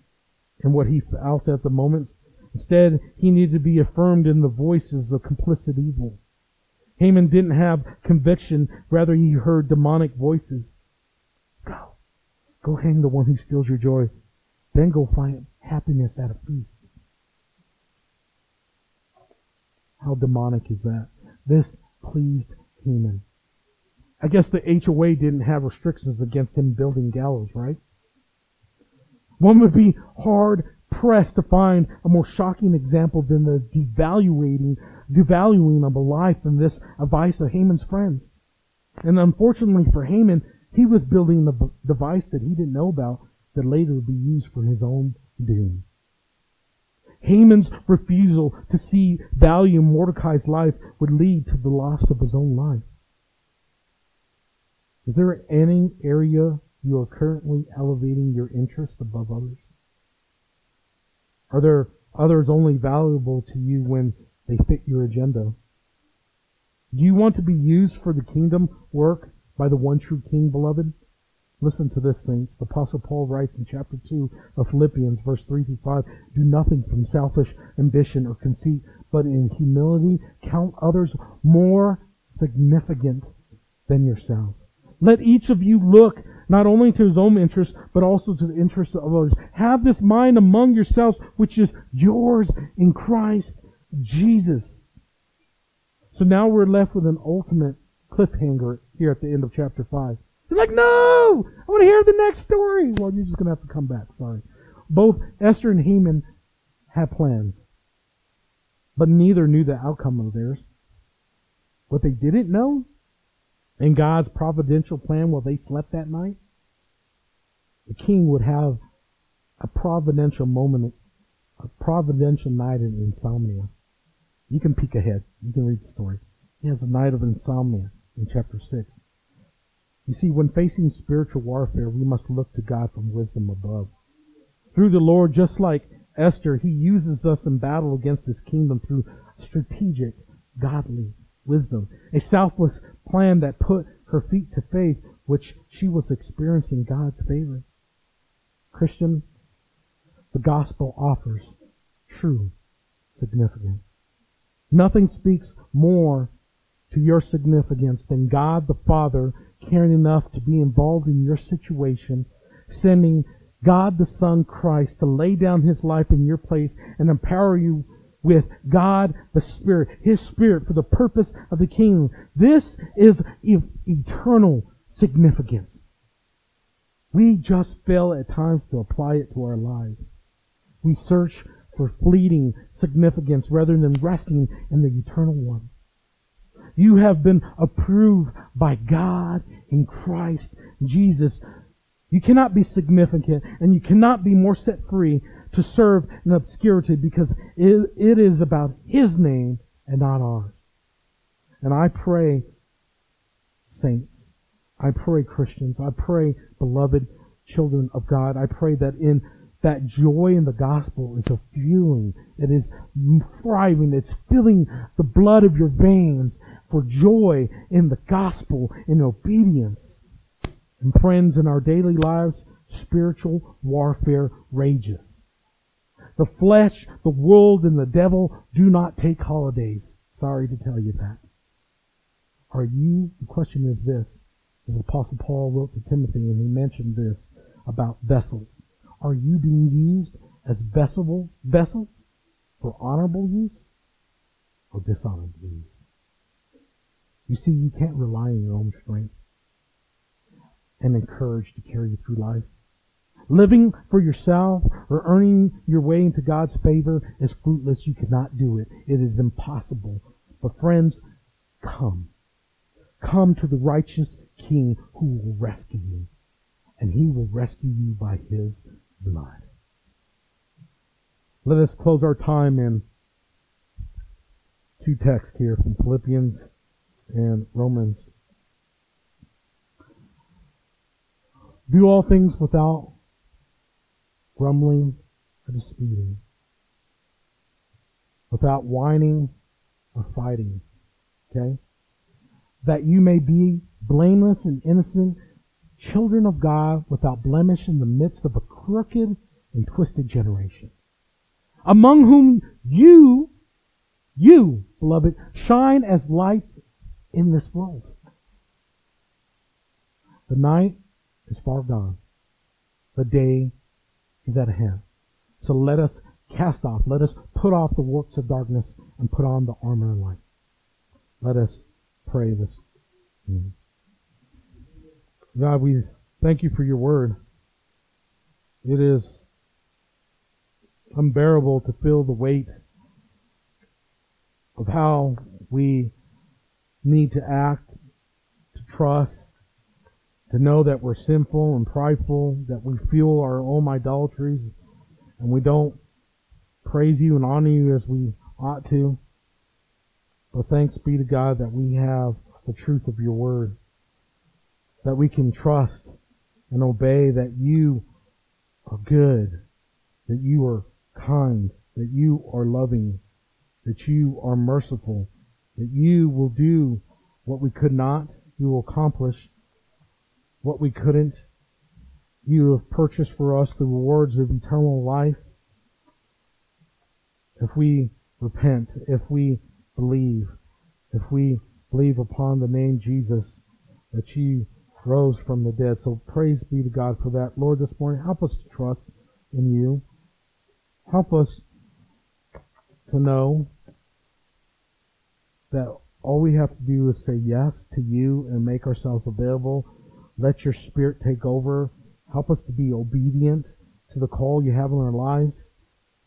and what he felt at the moment. Instead, he needed to be affirmed in the voices of complicit evil. Haman didn't have conviction, rather he heard demonic voices. Go. Go hang the one who steals your joy. Then go find happiness at a feast. How demonic is that? This pleased Haman. I guess the HOA didn't have restrictions against him building gallows, right? One would be hard pressed to find a more shocking example than the devaluating, devaluing of a life than this advice of Haman's friends. And unfortunately for Haman, he was building a device that he didn't know about that later would be used for his own doom. Haman's refusal to see value in Mordecai's life would lead to the loss of his own life. Is there any area you are currently elevating your interest above others? Are there others only valuable to you when they fit your agenda? Do you want to be used for the kingdom work by the one true King, beloved? Listen to this, saints. The Apostle Paul writes in chapter 2 of Philippians, verse 3 through 5, Do nothing from selfish ambition or conceit, but in humility count others more significant than yourselves. Let each of you look not only to his own interests, but also to the interests of others. Have this mind among yourselves, which is yours in Christ Jesus. So now we're left with an ultimate cliffhanger here at the end of chapter 5. You're like, no! I want to hear the next story! Well, you're just going to have to come back, sorry. Both Esther and Haman had plans, but neither knew the outcome of theirs. What they didn't know in God's providential plan while they slept that night, the king would have a providential moment a providential night in insomnia. You can peek ahead. You can read the story. He has a night of insomnia in chapter 6. You see, when facing spiritual warfare, we must look to God from wisdom above. Through the Lord, just like Esther, He uses us in battle against His kingdom through strategic, godly wisdom. A selfless plan that put her feet to faith, which she was experiencing God's favor. Christian, the gospel offers true significance. Nothing speaks more to your significance than God the Father caring enough to be involved in your situation, sending God the Son Christ to lay down his life in your place and empower you with God the Spirit, His Spirit for the purpose of the kingdom. This is eternal significance. We just fail at times to apply it to our lives. We search for fleeting significance rather than resting in the eternal one. You have been approved by God in Christ Jesus. You cannot be significant and you cannot be more set free to serve in obscurity because it, it is about His name and not ours. And I pray, saints, I pray, Christians, I pray, beloved children of God, I pray that in that joy in the gospel is a fueling. It is thriving. It's filling the blood of your veins for joy in the gospel, in obedience. And friends, in our daily lives, spiritual warfare rages. The flesh, the world, and the devil do not take holidays. Sorry to tell you that. Are you, the question is this, as Apostle Paul wrote to Timothy, and he mentioned this about vessels. Are you being used as vessel, vessels for honorable use or dishonorable use? You see, you can't rely on your own strength and encourage to carry you through life. Living for yourself or earning your way into God's favor is fruitless. You cannot do it. It is impossible. But friends, come. Come to the righteous King who will rescue you. And he will rescue you by his blood. Let us close our time in two texts here from Philippians and Romans. Do all things without grumbling or disputing, without whining or fighting. Okay? That you may be blameless and innocent children of God without blemish in the midst of a crooked and twisted generation, among whom you, you, beloved, shine as lights in this world. The night is far gone. The day is at hand. So let us cast off, let us put off the works of darkness and put on the armor of light. Let us pray this. God, we thank you for your word. It is unbearable to feel the weight of how we need to act, to trust, to know that we're sinful and prideful, that we fuel our own idolatries, and we don't praise you and honor you as we ought to. But thanks be to God that we have the truth of your word that we can trust and obey that you are good, that you are kind, that you are loving, that you are merciful, that you will do what we could not, you will accomplish what we couldn't. You have purchased for us the rewards of eternal life. If we repent, if we believe, if we believe upon the name Jesus, that you rose from the dead. So praise be to God for that. Lord, this morning, help us to trust in you. Help us to know that all we have to do is say yes to you and make ourselves available. Let your spirit take over. Help us to be obedient to the call you have in our lives.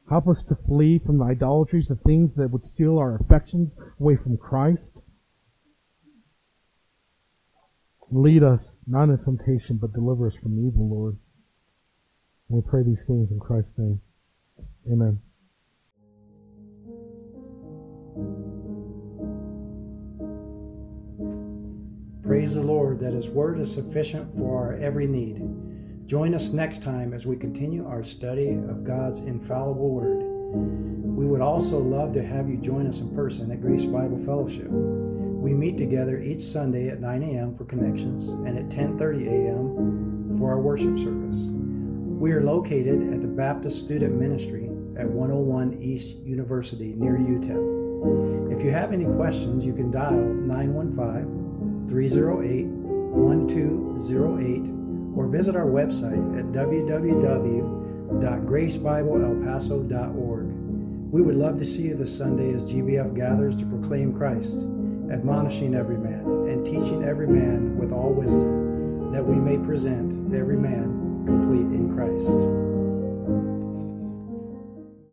Help us to flee from the idolatries, the things that would steal our affections away from Christ. Lead us not into temptation, but deliver us from evil, Lord. We pray these things in Christ's name. Amen. Praise the Lord that His word is sufficient for our every need. Join us next time as we continue our study of God's infallible Word. We would also love to have you join us in person at Grace Bible Fellowship. We meet together each Sunday at 9 a.m. for connections and at 10:30 a.m. for our worship service. We are located at the Baptist Student Ministry at 101 East University near UTEP. If you have any questions, you can dial 915 308 1208 or visit our website at www.gracebibleelpaso.org. We would love to see you this Sunday as GBF gathers to proclaim Christ, admonishing every man and teaching every man with all wisdom, that we may present every man complete in Christ.